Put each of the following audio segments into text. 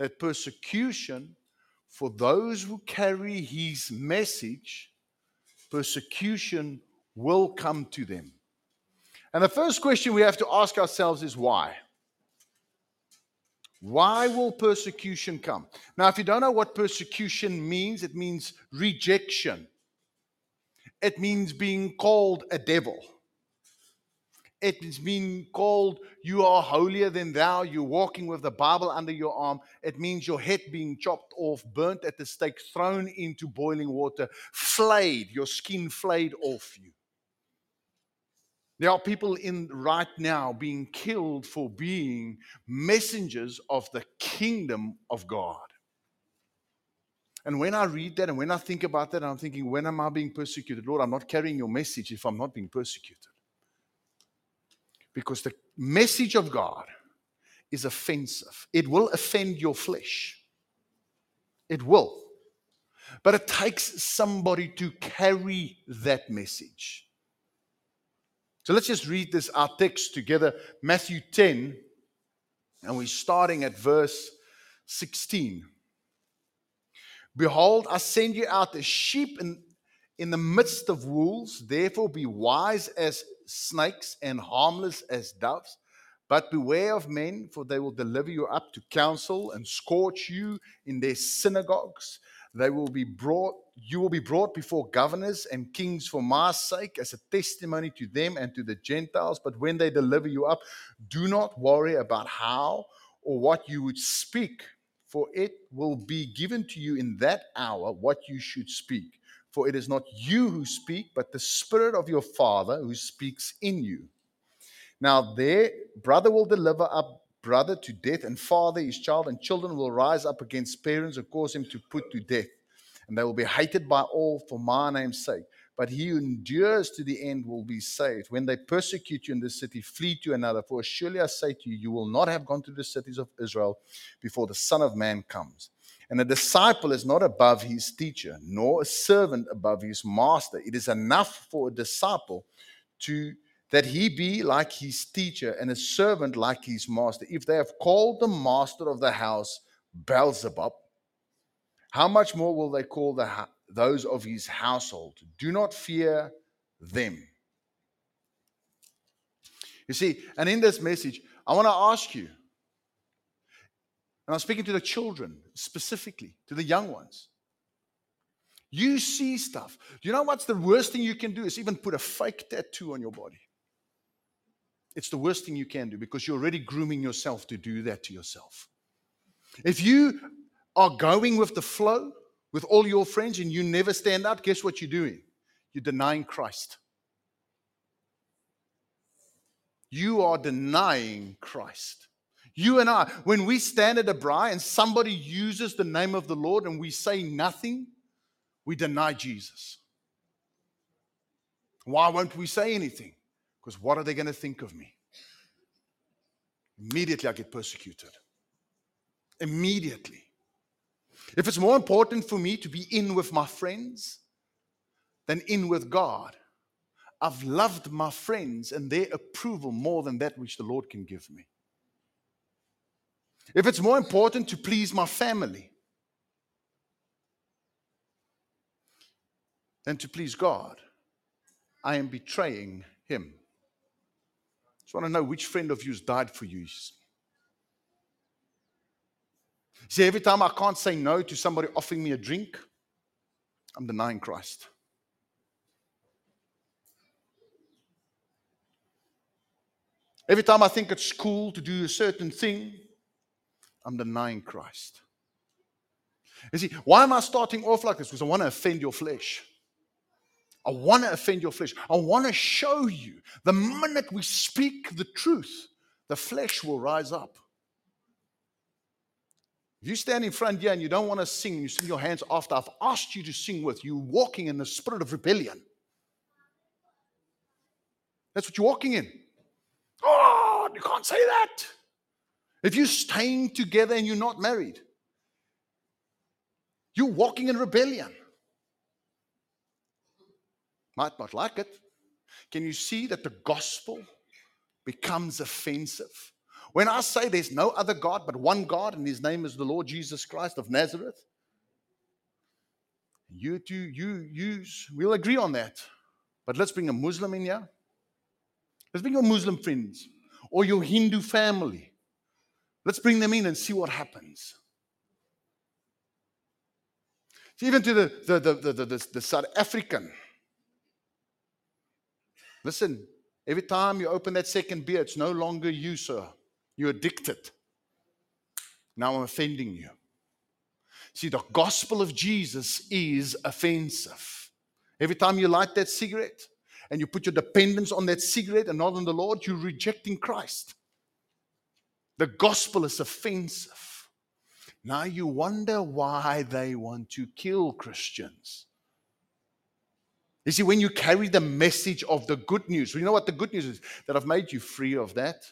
that persecution for those who carry his message, persecution will come to them. And the first question we have to ask ourselves is why? Why will persecution come? Now, if you don't know what persecution means, it means rejection, it means being called a devil. It's been called you are holier than thou. You're walking with the Bible under your arm. It means your head being chopped off, burnt at the stake, thrown into boiling water, flayed, your skin flayed off you. There are people in right now being killed for being messengers of the kingdom of God. And when I read that and when I think about that, I'm thinking, when am I being persecuted? Lord, I'm not carrying your message if I'm not being persecuted. Because the message of God is offensive, it will offend your flesh. It will. But it takes somebody to carry that message. So let's just read this, our text together Matthew 10, and we're starting at verse 16. Behold, I send you out as sheep in, in the midst of wolves. Therefore, be wise as snakes and harmless as doves. But beware of men, for they will deliver you up to council and scorch you in their synagogues. They will be brought, you will be brought before governors and kings for my sake as a testimony to them and to the Gentiles. But when they deliver you up, do not worry about how or what you would speak, for it will be given to you in that hour what you should speak. For it is not you who speak, but the Spirit of your Father who speaks in you. Now, their brother will deliver up brother to death, and father his child, and children will rise up against parents and cause him to put to death. And they will be hated by all for my name's sake. But he who endures to the end will be saved. When they persecute you in this city, flee to another. For surely I say to you, you will not have gone to the cities of Israel before the Son of Man comes. And a disciple is not above his teacher, nor a servant above his master. It is enough for a disciple to that he be like his teacher and a servant like his master. If they have called the master of the house Beelzebub, how much more will they call the, those of his household? Do not fear them. You see, and in this message, I want to ask you, and I'm speaking to the children specifically, to the young ones. You see stuff. You know what's the worst thing you can do? Is even put a fake tattoo on your body. It's the worst thing you can do because you're already grooming yourself to do that to yourself. If you are going with the flow with all your friends and you never stand out, guess what you're doing? You're denying Christ. You are denying Christ. You and I, when we stand at a braai and somebody uses the name of the Lord and we say nothing, we deny Jesus. Why won't we say anything? Because what are they going to think of me? Immediately I get persecuted. Immediately. If it's more important for me to be in with my friends than in with God, I've loved my friends and their approval more than that which the Lord can give me. If it's more important to please my family than to please God, I am betraying Him. I just want to know which friend of yours died for you. See, every time I can't say no to somebody offering me a drink, I'm denying Christ. Every time I think it's cool to do a certain thing, I'm denying Christ. You see, why am I starting off like this? Because I want to offend your flesh. I want to offend your flesh. I want to show you the minute we speak the truth, the flesh will rise up. If you stand in front here and you don't want to sing, you sing your hands after I've asked you to sing with, you walking in the spirit of rebellion. That's what you're walking in. Oh, you can't say that. If you're staying together and you're not married, you're walking in rebellion might not like it. Can you see that the gospel becomes offensive When I say there's no other God but one God, and his name is the Lord Jesus Christ of Nazareth, you two, you use, we'll agree on that. But let's bring a Muslim in here. Let's bring your Muslim friends or your Hindu family. Let's bring them in and see what happens. Even to the, the, the, the, the, the South African. Listen, every time you open that second beer, it's no longer you, sir. You're addicted. Now I'm offending you. See, the gospel of Jesus is offensive. Every time you light that cigarette and you put your dependence on that cigarette and not on the Lord, you're rejecting Christ. The gospel is offensive. Now you wonder why they want to kill Christians. You see, when you carry the message of the good news, you know what the good news is? That I've made you free of that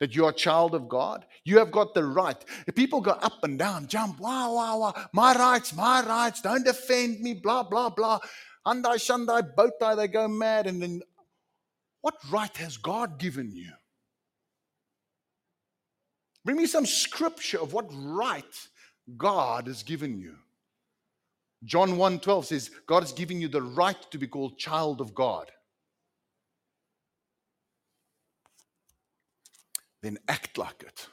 that you're a child of God. You have got the right. People go up and down, jump, wow, wow, wow, my rights, my rights, don't defend me, blah, blah, blah. Andai, shandai, bow they go mad. And then what right has God given you? Bring me some scripture of what right God has given you. John 1:12 says, God is giving you the right to be called child of God. then act like it.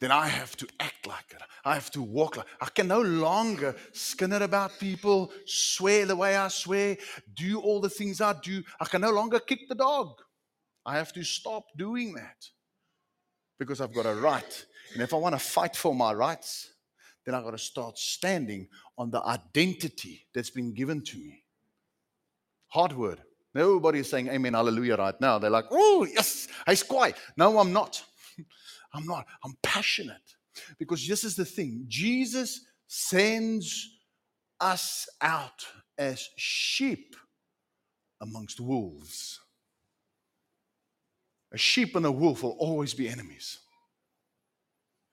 Then I have to act like it. I have to walk like I can no longer skin it about people, swear the way I swear, do all the things I do. I can no longer kick the dog. I have to stop doing that because I've got a right. And if I want to fight for my rights, then I've got to start standing on the identity that's been given to me. Hard word. Nobody is saying amen, hallelujah right now. They're like, oh, yes, he's quiet. No, I'm not. I'm not. I'm passionate. Because this is the thing Jesus sends us out as sheep amongst wolves. A sheep and a wolf will always be enemies.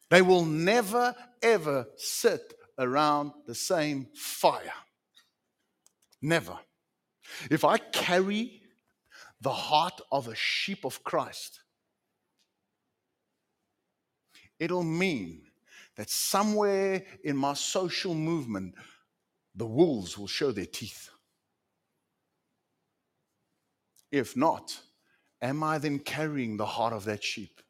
They will never, ever sit around the same fire. Never. If I carry the heart of a sheep of Christ, it'll mean that somewhere in my social movement, the wolves will show their teeth. If not, am I then carrying the heart of that sheep?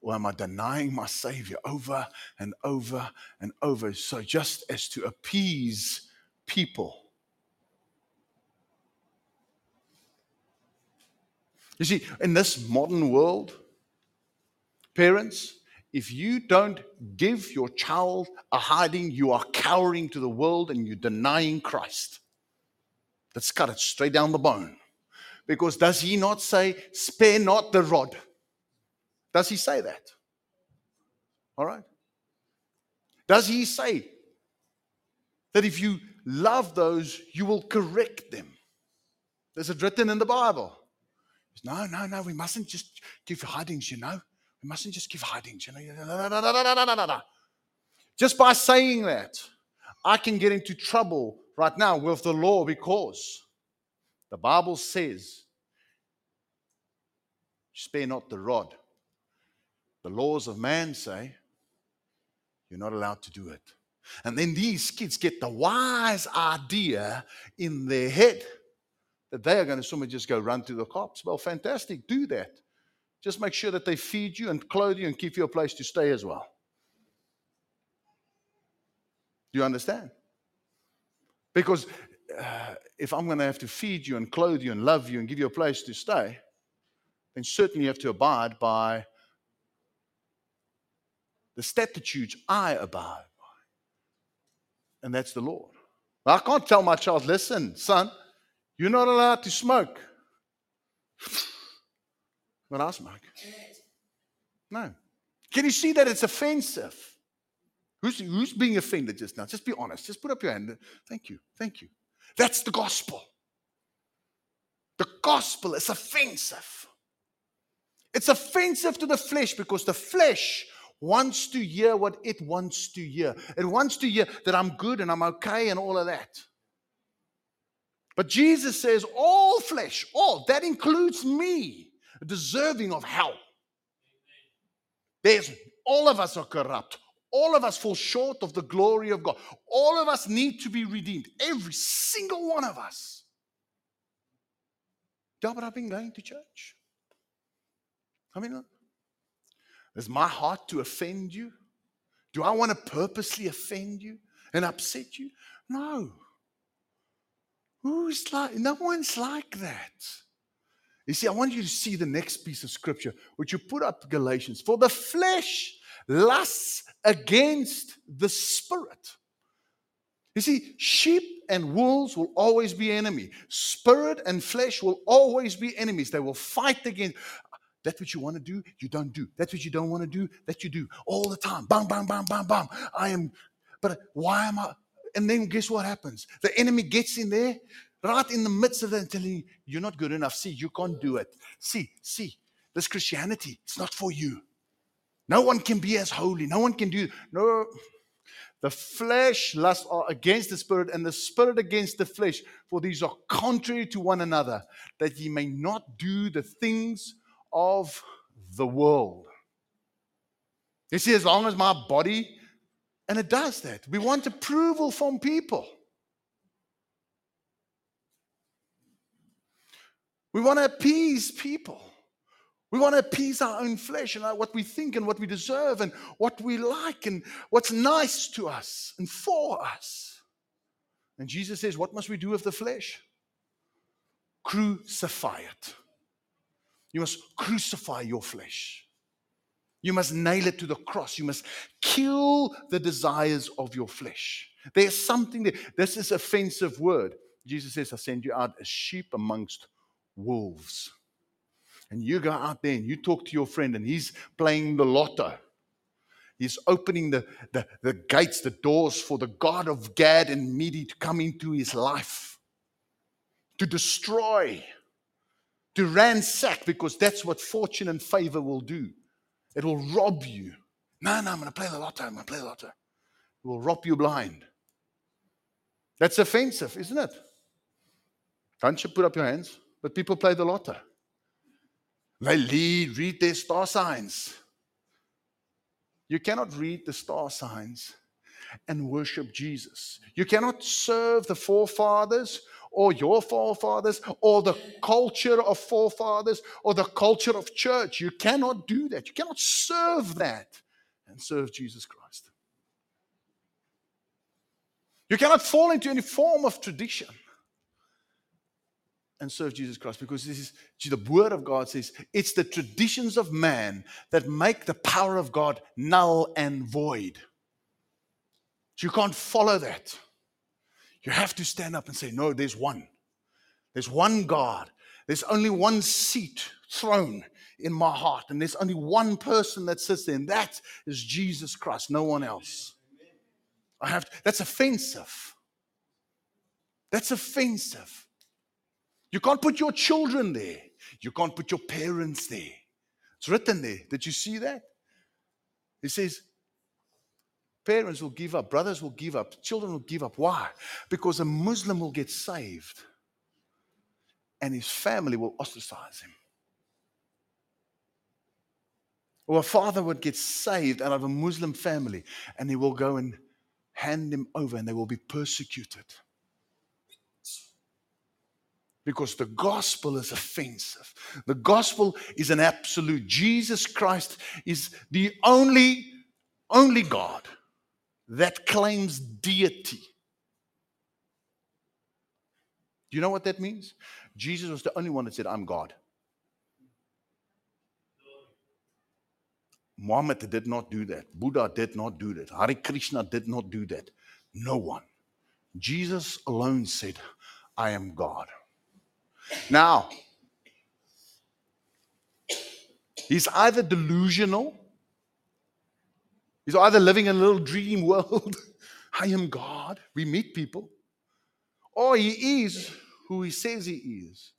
Or am I denying my Savior over and over and over? So, just as to appease people, You see, in this modern world, parents, if you don't give your child a hiding, you are cowering to the world and you're denying Christ. Let's cut it straight down the bone. Because does he not say, spare not the rod? Does he say that? All right. Does he say that if you love those, you will correct them? There's it written in the Bible. No, no, no, we mustn't just give hidings, you know. We mustn't just give hidings, you know. Just by saying that, I can get into trouble right now with the law because the Bible says, spare not the rod. The laws of man say, you're not allowed to do it. And then these kids get the wise idea in their head that they are going to somehow just go run to the cops. Well, fantastic, do that. Just make sure that they feed you and clothe you and give you a place to stay as well. Do you understand? Because if I'm going to have to feed you and clothe you and love you and give you a place to stay, then certainly you have to abide by the statutes I abide by. And that's the Lord. I can't tell my child, listen, son, you're not allowed to smoke. But I smoke. No. Can you see that it's offensive? Who's, who's being offended just now? Just be honest. Just put up your hand. Thank you. Thank you. That's the gospel. The gospel is offensive. It's offensive to the flesh because the flesh wants to hear what it wants to hear. It wants to hear that I'm good and I'm okay and all of that. But Jesus says, all flesh, all, that includes me, deserving of hell. There's all of us are corrupt. All of us fall short of the glory of God. All of us need to be redeemed. Every single one of us. Yeah, but I've been going to church. I mean, is my heart to offend you? Do I want to purposely offend you and upset you? No. Who's like, no one's like that. You see, I want you to see the next piece of scripture, which you put up Galatians. For the flesh lusts against the spirit. You see, sheep and wolves will always be enemy. Spirit and flesh will always be enemies. They will fight against. That what you want to do, you don't do. That's what you don't want to do, that you do all the time. Bam, bam, bam, bam, bam. I am, but why am I? And then guess what happens? The enemy gets in there, right in the midst of that, and telling you, you're not good enough. See, you can't do it. See, see, this Christianity, it's not for you. No one can be as holy. No one can do. No. The flesh lusts are against the spirit, and the spirit against the flesh, for these are contrary to one another, that ye may not do the things of the world. You see, as long as my body, and it does that, we want approval from people. We want to appease people. We want to appease our own flesh and uh, what we think and what we deserve and what we like and what's nice to us and for us. And Jesus says, What must we do with the flesh? Crucify it. You must crucify your flesh. You must nail it to the cross. You must kill the desires of your flesh. There's something that this is offensive word. Jesus says, I send you out as sheep amongst wolves. And you go out there and you talk to your friend, and he's playing the lotto. He's opening the, the, the gates, the doors for the God of Gad and Meni to come into his life, to destroy to ransack because that's what fortune and favor will do. It will rob you. No, no, I'm going to play the lotto. I'm going to play the lotto. It will rob you blind. That's offensive, isn't it? Can't you put up your hands? But people play the lotto. They lead, read their star signs. You cannot read the star signs and worship Jesus. You cannot serve the forefathers or your forefathers or the culture of forefathers or the culture of church. You cannot do that. You cannot serve that and serve Jesus Christ. You cannot fall into any form of tradition and serve Jesus Christ because this is the word of God says it's the traditions of man that make the power of God null and void. You can't follow that. You have to stand up and say, No, there's one. There's one God. There's only one seat, throne in my heart. And there's only one person that sits there, and that is Jesus Christ, no one else. I have to, that's offensive. That's offensive. You can't put your children there. You can't put your parents there. It's written there. Did you see that? It says, Parents will give up, brothers will give up, children will give up. Why? Because a Muslim will get saved and his family will ostracize him. Or a father would get saved out of a Muslim family and he will go and hand him over and they will be persecuted. Because the gospel is offensive. The gospel is an absolute. Jesus Christ is the only, only God that claims deity. Do you know what that means? Jesus was the only one that said, I'm God. Muhammad did not do that. Buddha did not do that. Hare Krishna did not do that. No one. Jesus alone said, I am God. Now, he's either delusional He's either living in a little dream world, I am God, we meet people, or he is who he says he is.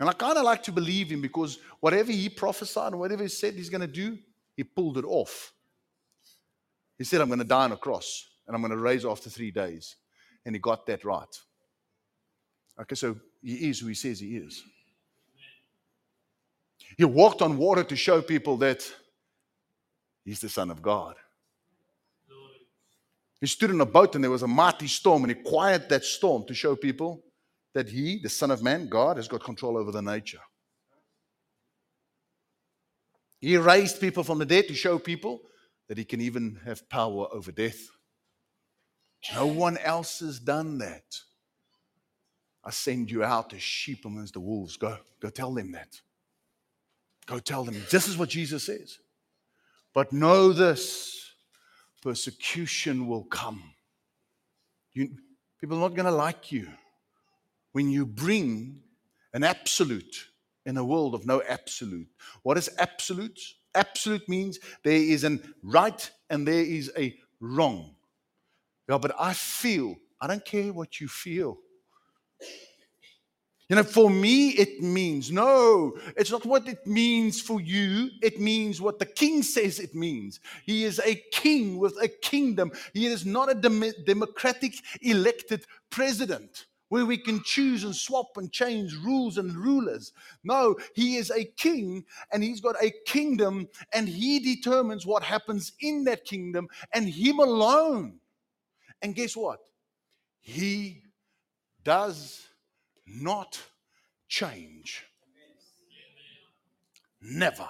And I kind of like to believe him because whatever he prophesied and whatever he said he's going to do, he pulled it off. He said, I'm going to die on a cross and I'm going to raise after three days. and he got that right. Okay, so he is who he says he is. He walked on water to show people that he's the Son of God. He stood in a boat and there was a mighty storm, and he quieted that storm to show people that he, the Son of Man, God, has got control over the nature. He raised people from the dead to show people that he can even have power over death. No one else has done that. I send you out as sheep amongst the wolves. Go, go tell them that. Go tell them. This is what Jesus says. But know this persecution will come. You, people are not going to like you when you bring an absolute in a world of no absolute. What is absolute? Absolute means there is a right and there is a wrong. Yeah, but I feel, I don't care what you feel. You know, for me, it means no, it's not what it means for you. It means what the king says it means. He is a king with a kingdom. He is not a dem- democratic elected president where we can choose and swap and change rules and rulers. No, he is a king and he's got a kingdom and he determines what happens in that kingdom and him alone. And guess what? He does not change. Never.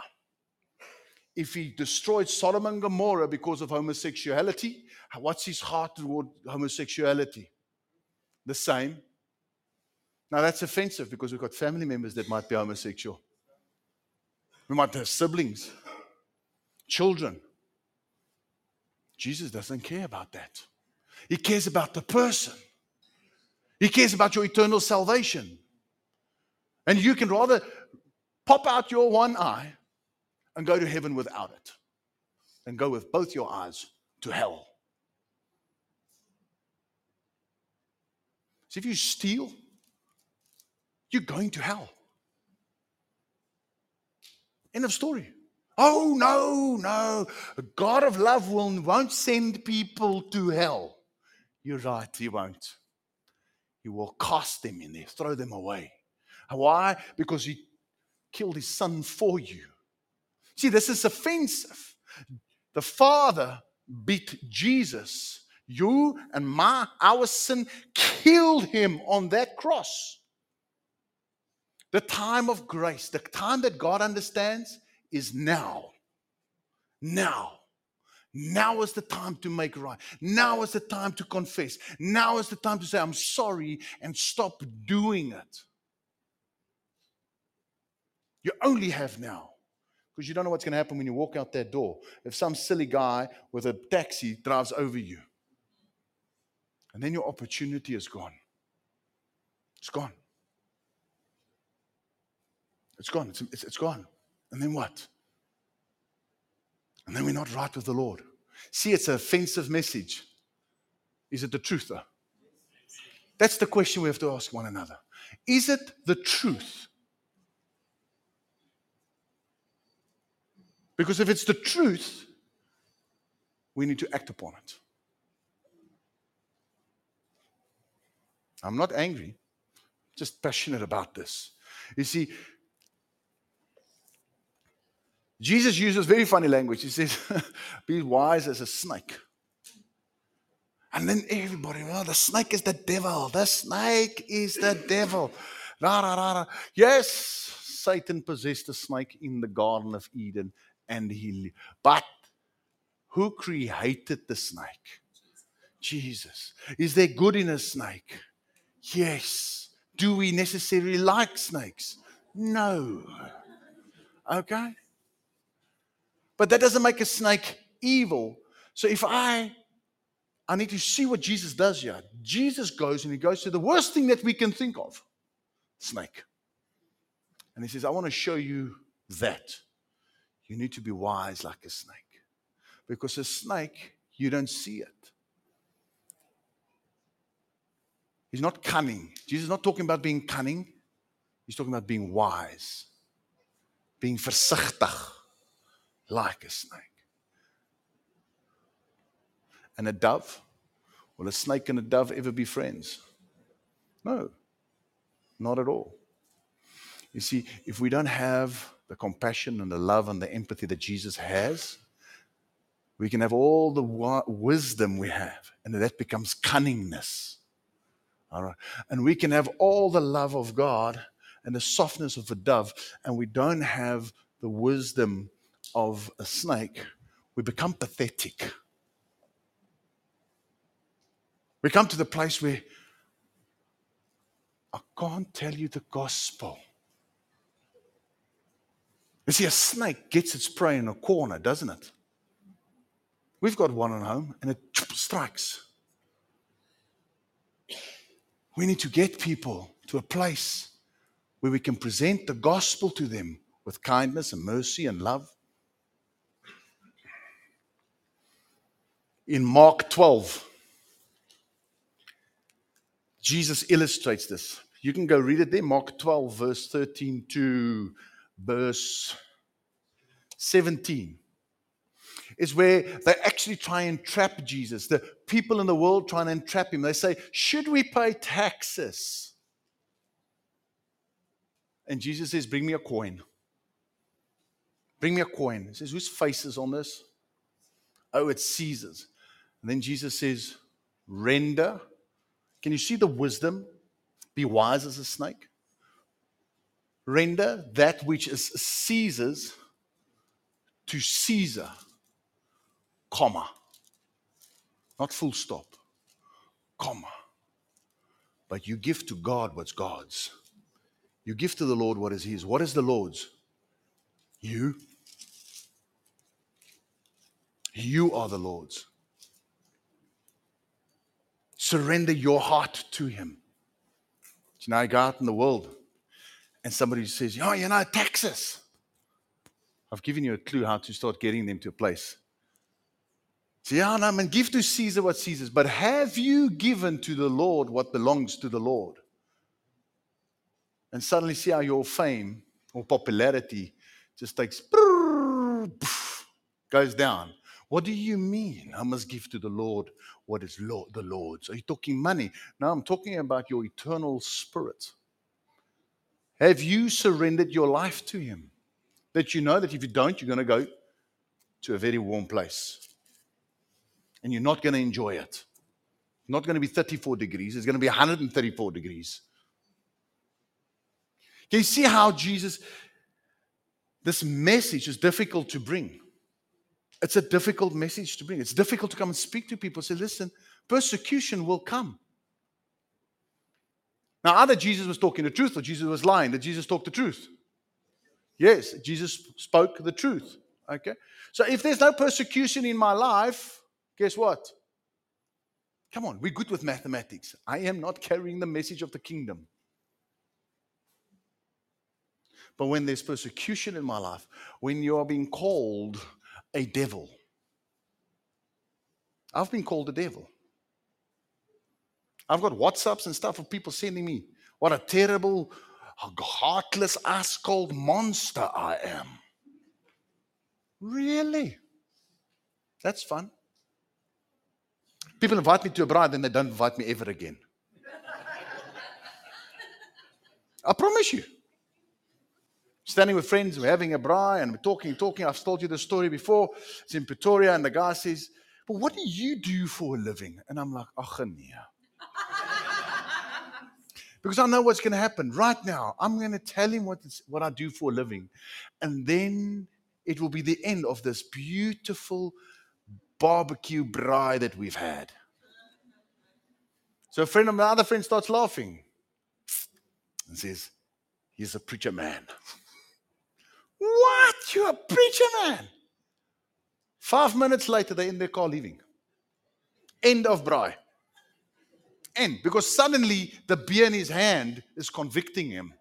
If he destroyed Sodom and Gomorrah because of homosexuality, what's his heart toward homosexuality? The same. Now that's offensive because we've got family members that might be homosexual. We might have siblings, children. Jesus doesn't care about that. He cares about the person. He cares about your eternal salvation. And you can rather pop out your one eye and go to heaven without it than go with both your eyes to hell. So if you steal, you're going to hell. End of story. Oh, no, no. A God of love will, won't send people to hell. You're right, He won't. He will cast them in there, throw them away. Why? Because he killed his son for you. See, this is offensive. The Father beat Jesus. You and my, our sin killed him on that cross. The time of grace, the time that God understands is now. Now. Now is the time to make right. Now is the time to confess. Now is the time to say, I'm sorry and stop doing it. You only have now. Because you don't know what's going to happen when you walk out that door. If some silly guy with a taxi drives over you, and then your opportunity is gone. It's gone. It's gone. It's, it's, it's gone. And then what? And then we're not right with the Lord. See, it's an offensive message. Is it the truth, though? That's the question we have to ask one another. Is it the truth? Because if it's the truth, we need to act upon it. I'm not angry, just passionate about this. You see, Jesus uses very funny language. He says, Be wise as a snake. And then everybody, well, the snake is the devil. The snake is the devil. Rah, rah, rah. Yes, Satan possessed the snake in the Garden of Eden and he but who created the snake? Jesus. Is there good in a snake? Yes. Do we necessarily like snakes? No. Okay? But that doesn't make a snake evil. So if I I need to see what Jesus does here. Jesus goes and he goes to the worst thing that we can think of. Snake. And he says, I want to show you that. You need to be wise like a snake. Because a snake, you don't see it. He's not cunning. Jesus is not talking about being cunning. He's talking about being wise. Being versigtig like a snake. And a dove Will a snake and a dove ever be friends? No, not at all. You see, if we don't have the compassion and the love and the empathy that Jesus has, we can have all the wisdom we have, and that becomes cunningness. All right. And we can have all the love of God and the softness of a dove, and we don't have the wisdom of a snake, we become pathetic. We come to the place where I can't tell you the gospel. You see, a snake gets its prey in a corner, doesn't it? We've got one at home and it strikes. We need to get people to a place where we can present the gospel to them with kindness and mercy and love. In Mark 12, Jesus illustrates this. You can go read it there, Mark 12, verse 13 to verse 17 is where they actually try and trap Jesus. The people in the world try and entrap him. They say, Should we pay taxes? And Jesus says, Bring me a coin. Bring me a coin. He says, Whose face is on this? Oh, it's Caesar's. And then Jesus says, Render. Can you see the wisdom? Be wise as a snake. Render that which is Caesar's to Caesar comma. Not full stop, comma. But you give to God what's God's. You give to the Lord what is His. What is the Lord's? You. You are the Lord's. Surrender your heart to Him. You know, I go out in the world and somebody says, Oh, you know, taxes. I've given you a clue how to start getting them to a place Say, yeah, no, man, give to Caesar what Caesar's. But have you given to the Lord what belongs to the Lord? And suddenly see how your fame or popularity just takes, goes down. What do you mean? I must give to the Lord what is Lord, the Lord's. Are you talking money? No, I'm talking about your eternal spirit. Have you surrendered your life to Him? That you know that if you don't, you're going to go to a very warm place and you're not going to enjoy it. Not going to be 34 degrees, it's going to be 134 degrees. Can you see how Jesus, this message is difficult to bring? It's a difficult message to bring. It's difficult to come and speak to people. Say, listen, persecution will come. Now, either Jesus was talking the truth or Jesus was lying. Did Jesus talk the truth? Yes, Jesus spoke the truth. Okay. So if there's no persecution in my life, Guess what? Come on, we're good with mathematics. I am not carrying the message of the kingdom. But when there's persecution in my life, when you are being called a devil, I've been called a devil. I've got WhatsApps and stuff of people sending me what a terrible, heartless, ass cold monster I am. Really? That's fun. People invite me to a braai, and they don't invite me ever again. I promise you. Standing with friends, we're having a braai and we're talking, talking. I've told you the story before. It's in Pretoria, and the guy says, But what do you do for a living? And I'm like, Ach, nee. because I know what's going to happen right now. I'm going to tell him what, what I do for a living. And then it will be the end of this beautiful barbecue braai that we've had. So a friend of my other friend starts laughing and says, He's a preacher man. what? You're a preacher man? Five minutes later, they're in their car leaving. End of braai. End. Because suddenly the beer in his hand is convicting him.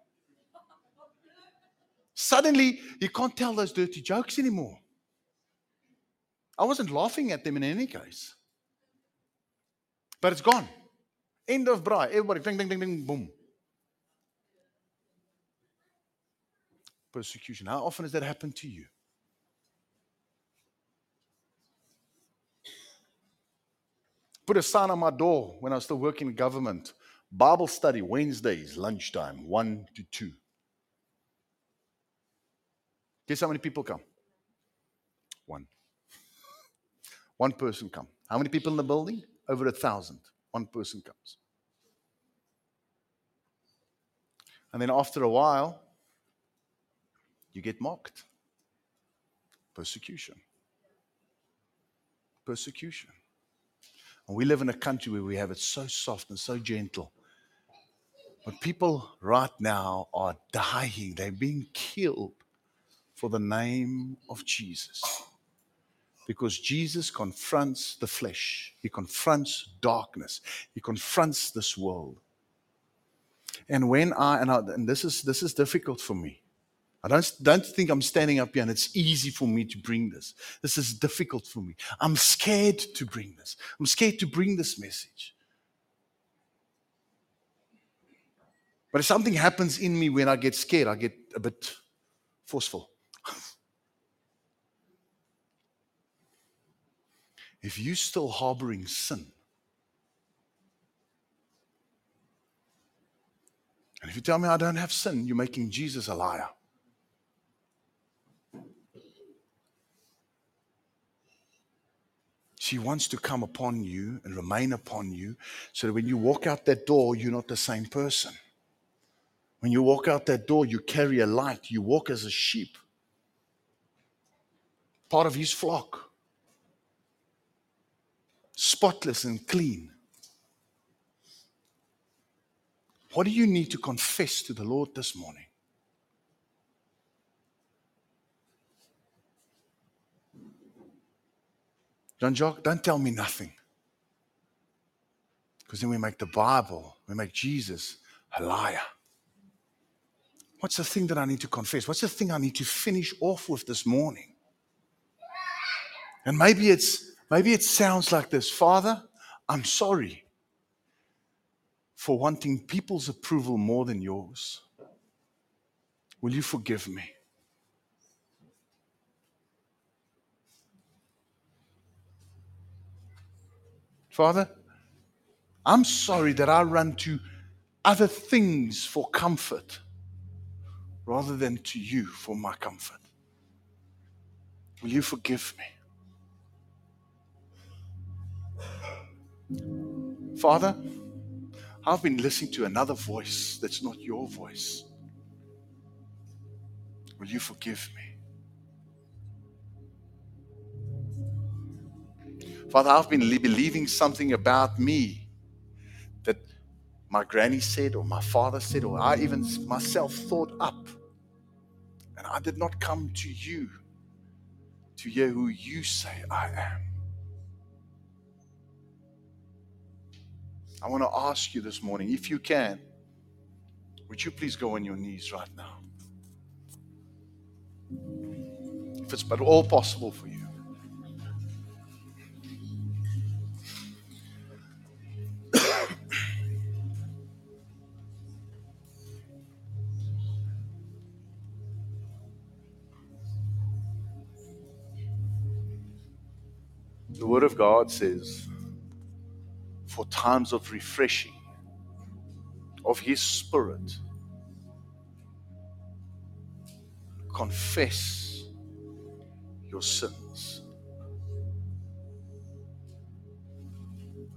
Suddenly he can't tell those dirty jokes anymore. I wasn't laughing at them in any case. But it's gone. End of braai. Everybody, ding, ding, ding, ding, boom. Persecution. How often has that happened to you? Put a sign on my door when I was still working in government. Bible study Wednesdays, lunchtime, 1 to 2. Guess how many people come? One. One person come. How many people in the building? Over a thousand. One person comes. And then after a while, you get mocked. Persecution. Persecution. And we live in a country where we have it so soft and so gentle. But people right now are dying, they're being killed for the name of Jesus. Because Jesus confronts the flesh, He confronts darkness, He confronts this world. And when I and, I, and this is this is difficult for me. I don't, don't think I'm standing up here and it's easy for me to bring this. This is difficult for me. I'm scared to bring this. I'm scared to bring this message. But if something happens in me when I get scared, I get a bit forceful. if you're still harboring sin, and if you tell me I don't have sin, you're making Jesus a liar. She wants to come upon you and remain upon you so that when you walk out that door, you're not the same person. When you walk out that door, you carry a light. You walk as a sheep, part of his flock spotless and clean. What do you need to confess to the Lord this morning? John Jock, don't tell me nothing. Because then we make the Bible, we make Jesus a liar. What's the thing that I need to confess? What's the thing I need to finish off with this morning? And maybe it's Maybe it sounds like this Father, I'm sorry for wanting people's approval more than yours. Will you forgive me? Father, I'm sorry that I run to other things for comfort rather than to you for my comfort. Will you forgive me? Father, I've been listening to another voice that's not your voice. Will you forgive me? Father, I've been believing something about me that my granny said, or my father said, or I even myself thought up. And I did not come to you to hear who you say I am. I want to ask you this morning, if you can, would you please go on your knees right now? If it's but all possible for you. Of God says, for times of refreshing of His Spirit. Confess your sins.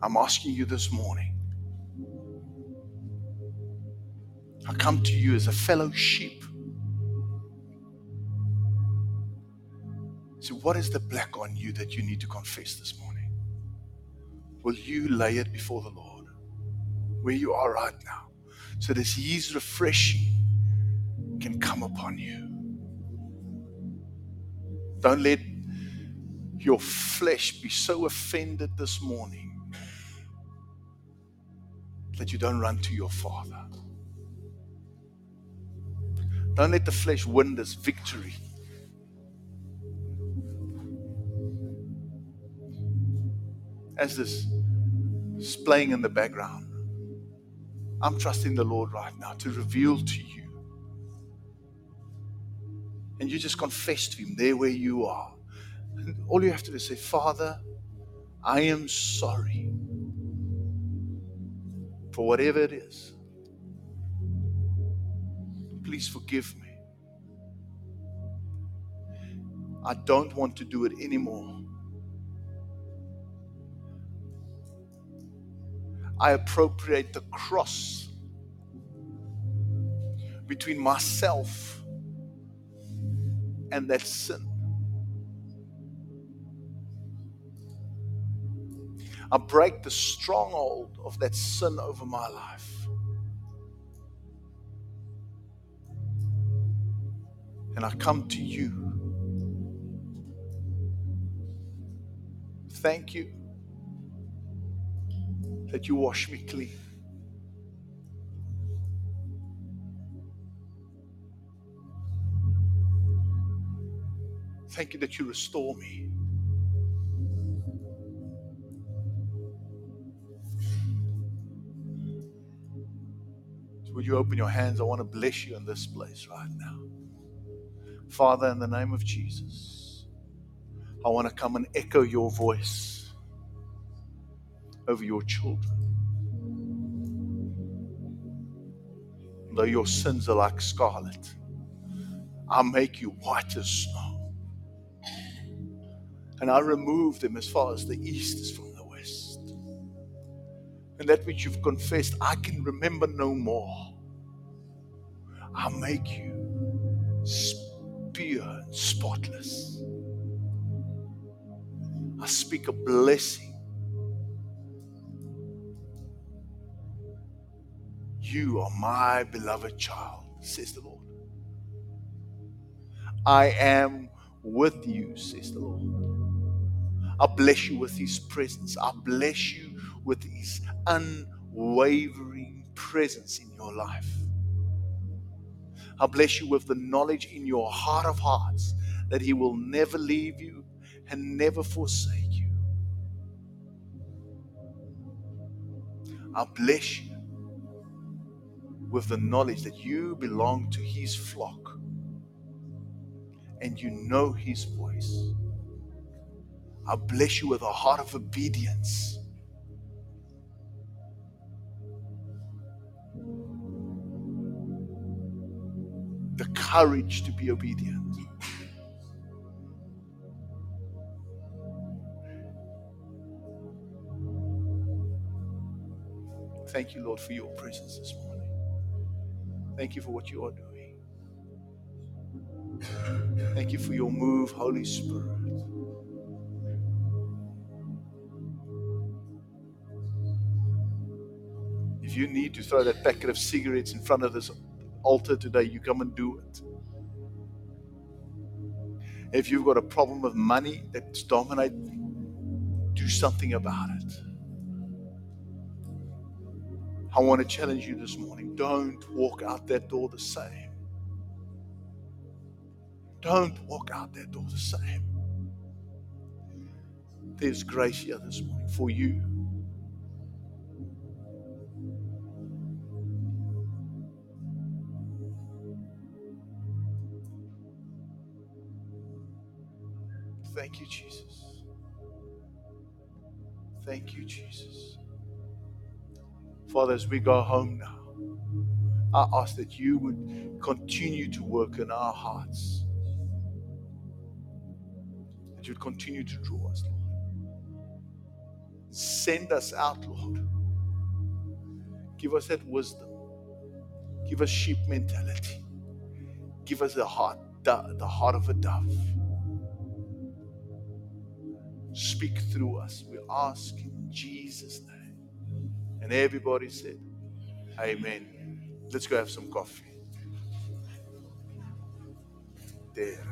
I'm asking you this morning. I come to you as a fellow sheep. So, what is the black on you that you need to confess this morning? will you lay it before the Lord where you are right now so that His refreshing can come upon you? Don't let your flesh be so offended this morning that you don't run to your Father. Don't let the flesh win this victory. As this is playing in the background. I'm trusting the Lord right now to reveal to you. And you just confess to Him there where you are. And all you have to do is say, Father, I am sorry for whatever it is. Please forgive me. I don't want to do it anymore. I appropriate the cross between myself and that sin. I break the stronghold of that sin over my life. And I come to you. Thank you that you wash me clean. Thank you that you restore me. Would you open your hands? I want to bless you in this place right now. Father, in the name of Jesus, I want to come and echo your voice over your children. Though your sins are like scarlet, I'll make you white as snow. And I remove them as far as the east is from the west. And that which you've confessed, I can remember no more. I'll make you pure and spotless. I speak a blessing. You are my beloved child, says the Lord. I am with you, says the Lord. I bless you with His presence. I bless you with His unwavering presence in your life. I bless you with the knowledge in your heart of hearts that He will never leave you and never forsake you. I bless you with the knowledge that you belong to His flock and you know His voice. I bless you with a heart of obedience the courage to be obedient. Thank you, Lord, for your presence this morning. Thank you for what you are doing. Thank you for your move, Holy Spirit. If you need to throw that packet of cigarettes in front of this altar today, you come and do it. If you've got a problem with money that's dominating, do something about it. I want to challenge you this morning. Don't walk out that door the same. Don't walk out that door the same. There's grace here this morning for you. Thank you, Jesus. Thank you, Jesus. Father, as we go home now, I ask that you would continue to work in our hearts. That you'd continue to draw us, Lord. Send us out, Lord. Give us that wisdom. Give us sheep mentality. Give us the heart, the heart of a dove. Speak through us. We ask in Jesus' name. And everybody said, Amen. Let's go have some coffee. There.